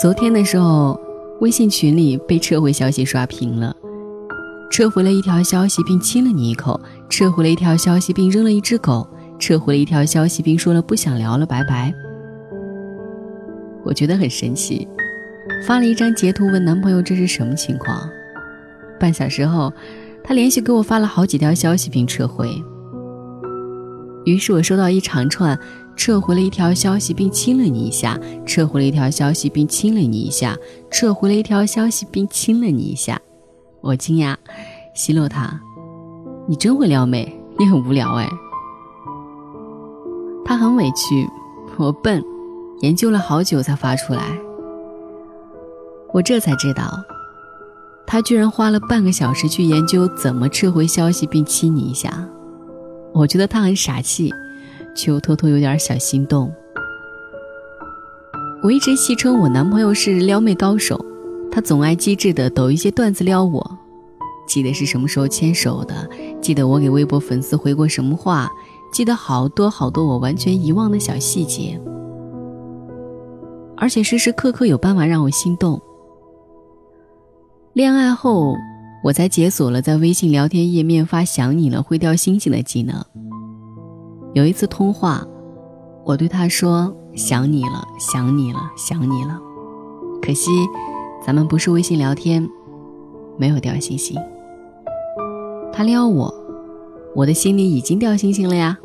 昨天的时候，微信群里被撤回消息刷屏了。撤回了一条消息并亲了你一口，撤回了一条消息并扔了一只狗，撤回了一条消息并说了不想聊了，拜拜。我觉得很神奇，发了一张截图问男朋友这是什么情况。半小时后，他连续给我发了好几条消息并撤回。于是我收到一长串。撤回了一条消息并亲了你一下，撤回了一条消息并亲了你一下，撤回了一条消息并亲了你一下。我惊讶，奚落他：“你真会撩妹，你很无聊哎。”他很委屈，我笨，研究了好久才发出来。我这才知道，他居然花了半个小时去研究怎么撤回消息并亲你一下。我觉得他很傻气。却又偷偷有点小心动。我一直戏称我男朋友是撩妹高手，他总爱机智的抖一些段子撩我，记得是什么时候牵手的，记得我给微博粉丝回过什么话，记得好多好多我完全遗忘的小细节，而且时时刻刻有办法让我心动。恋爱后，我才解锁了在微信聊天页面发“想你了”会掉星星的技能。有一次通话，我对他说：“想你了，想你了，想你了。”可惜，咱们不是微信聊天，没有掉星星。他撩我，我的心里已经掉星星了呀。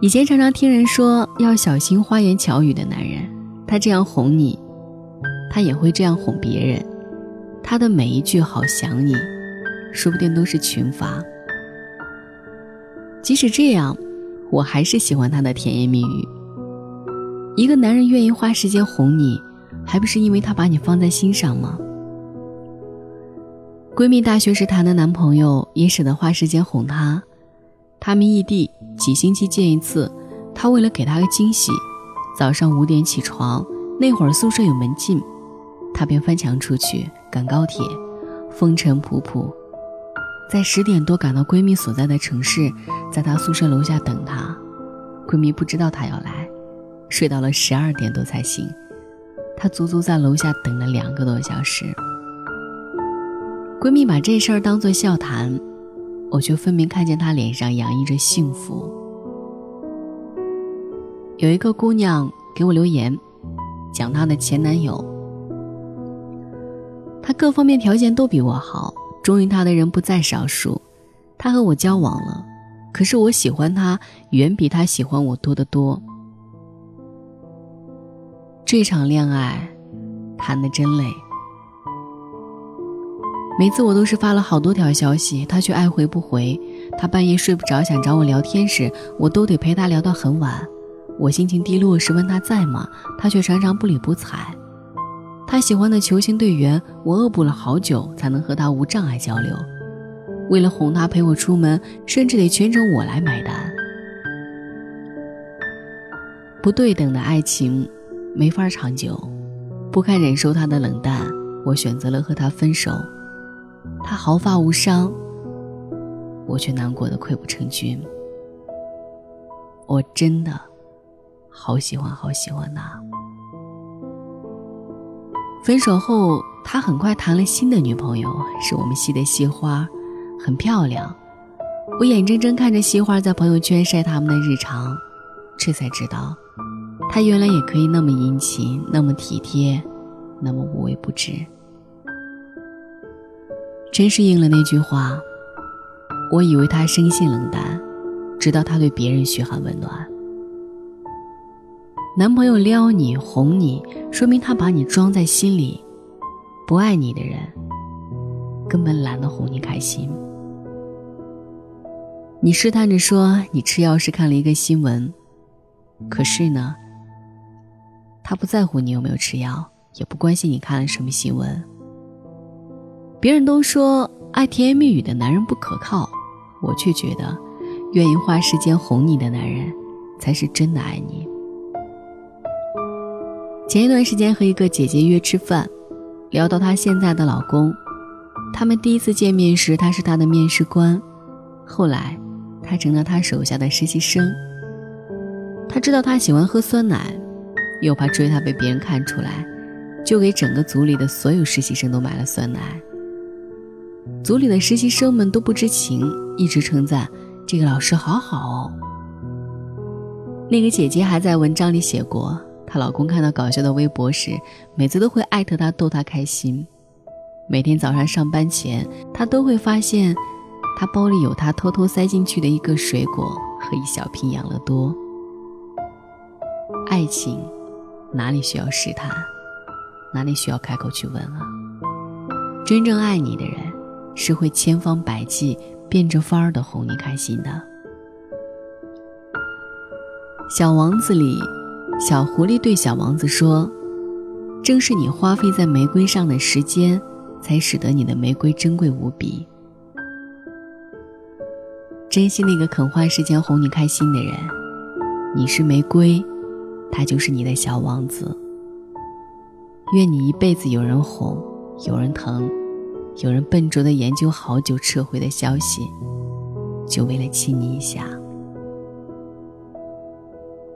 以前常常听人说要小心花言巧语的男人，他这样哄你，他也会这样哄别人。他的每一句“好想你”，说不定都是群发。即使这样，我还是喜欢他的甜言蜜语。一个男人愿意花时间哄你，还不是因为他把你放在心上吗？闺蜜大学时谈的男朋友也舍得花时间哄她。他们异地，几星期见一次。他为了给她个惊喜，早上五点起床，那会儿宿舍有门禁，他便翻墙出去赶高铁，风尘仆仆。在十点多赶到闺蜜所在的城市，在她宿舍楼下等她。闺蜜不知道她要来，睡到了十二点多才醒。她足足在楼下等了两个多小时。闺蜜把这事儿当作笑谈，我却分明看见她脸上洋溢着幸福。有一个姑娘给我留言，讲她的前男友，他各方面条件都比我好。忠于他的人不在少数，他和我交往了，可是我喜欢他远比他喜欢我多得多。这场恋爱谈的真累，每次我都是发了好多条消息，他却爱回不回。他半夜睡不着想找我聊天时，我都得陪他聊到很晚。我心情低落时问他在吗，他却常常不理不睬。他喜欢的球星队员，我恶补了好久才能和他无障碍交流。为了哄他陪我出门，甚至得全程我来买单。不对等的爱情没法长久，不堪忍受他的冷淡，我选择了和他分手。他毫发无伤，我却难过的溃不成军。我真的好喜欢，好喜欢他。分手后，他很快谈了新的女朋友，是我们系的系花，很漂亮。我眼睁睁看着系花在朋友圈晒他们的日常，这才知道，他原来也可以那么殷勤，那么体贴，那么无微不至。真是应了那句话，我以为他生性冷淡，直到他对别人嘘寒问暖。男朋友撩你哄你，说明他把你装在心里。不爱你的人，根本懒得哄你开心。你试探着说你吃药是看了一个新闻，可是呢，他不在乎你有没有吃药，也不关心你看了什么新闻。别人都说爱甜言蜜语的男人不可靠，我却觉得，愿意花时间哄你的男人，才是真的爱你。前一段时间和一个姐姐约吃饭，聊到她现在的老公，他们第一次见面时，他是她的面试官，后来他成了她手下的实习生。他知道她喜欢喝酸奶，又怕追她被别人看出来，就给整个组里的所有实习生都买了酸奶。组里的实习生们都不知情，一直称赞这个老师好好哦。那个姐姐还在文章里写过，她老公看到搞笑的微博时，每次都会艾特她逗她开心。每天早上上班前，她都会发现，他包里有她偷偷塞进去的一个水果和一小瓶养乐多。爱情，哪里需要试探，哪里需要开口去问啊？真正爱你的人。是会千方百计变着法儿的哄你开心的。小王子里，小狐狸对小王子说：“正是你花费在玫瑰上的时间，才使得你的玫瑰珍贵无比。珍惜那个肯花时间哄你开心的人。你是玫瑰，他就是你的小王子。愿你一辈子有人哄，有人疼。”有人笨拙的研究好久撤回的消息，就为了亲你一下。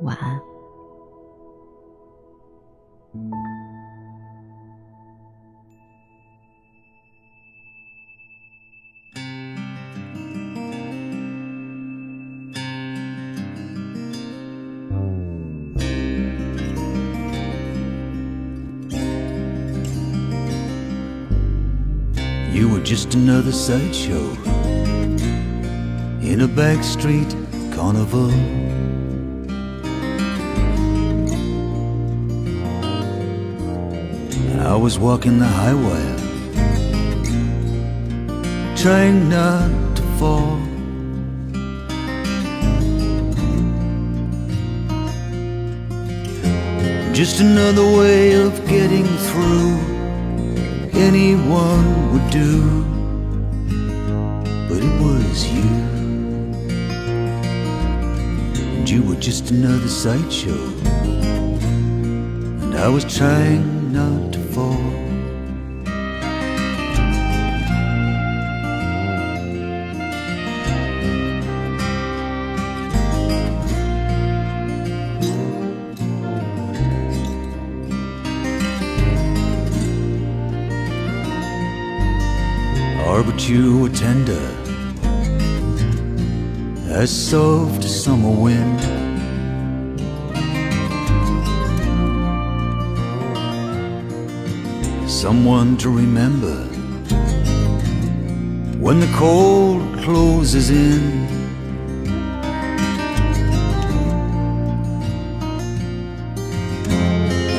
晚安。Just another sideshow in a backstreet carnival. I was walking the high wire, trying not to fall. Just another way of getting through anyone would do, but it was you. And you were just another sideshow, and I was trying not you were tender as soft as summer wind. Someone to remember when the cold closes in.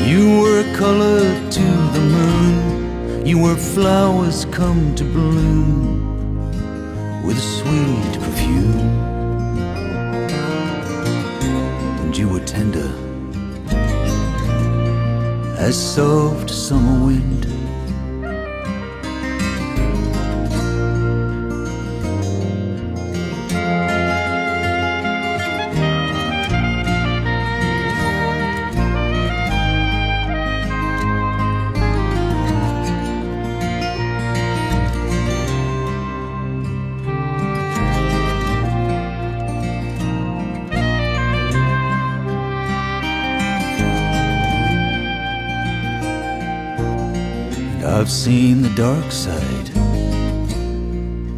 You were a color to the moon you were flowers come to bloom with a sweet perfume. And you were tender as soft summer wind. I've seen the dark side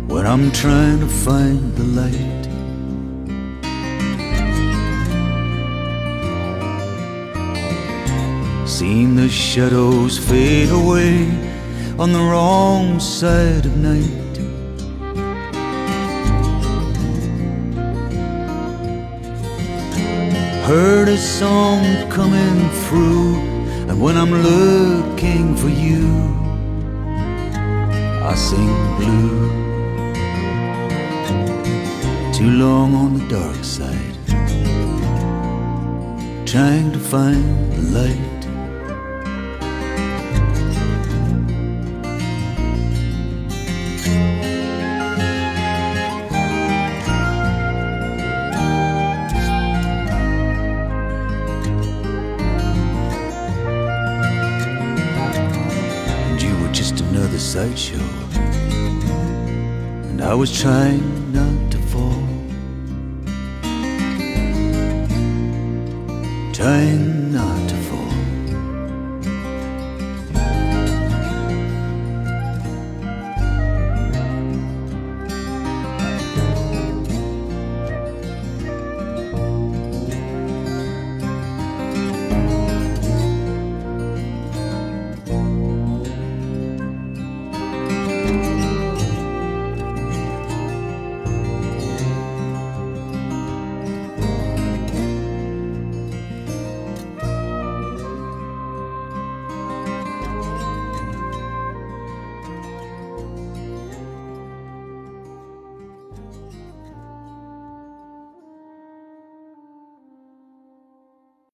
when I'm trying to find the light. Seen the shadows fade away on the wrong side of night. Heard a song coming through, and when I'm looking for you, I sing blue. Too long on the dark side, trying to find the light. Sideshow. And I was trying not to fall. Trying not